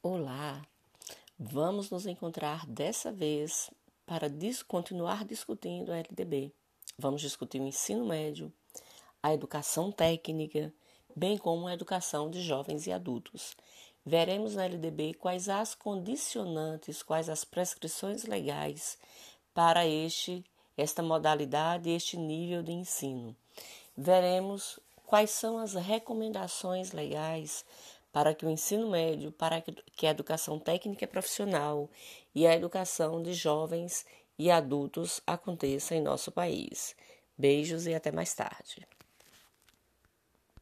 Olá, vamos nos encontrar dessa vez para continuar discutindo a LDB. Vamos discutir o ensino médio, a educação técnica, bem como a educação de jovens e adultos. Veremos na LDB quais as condicionantes, quais as prescrições legais para este esta modalidade este nível de ensino. Veremos quais são as recomendações legais para que o ensino médio, para que a educação técnica e profissional e a educação de jovens e adultos aconteça em nosso país. Beijos e até mais tarde.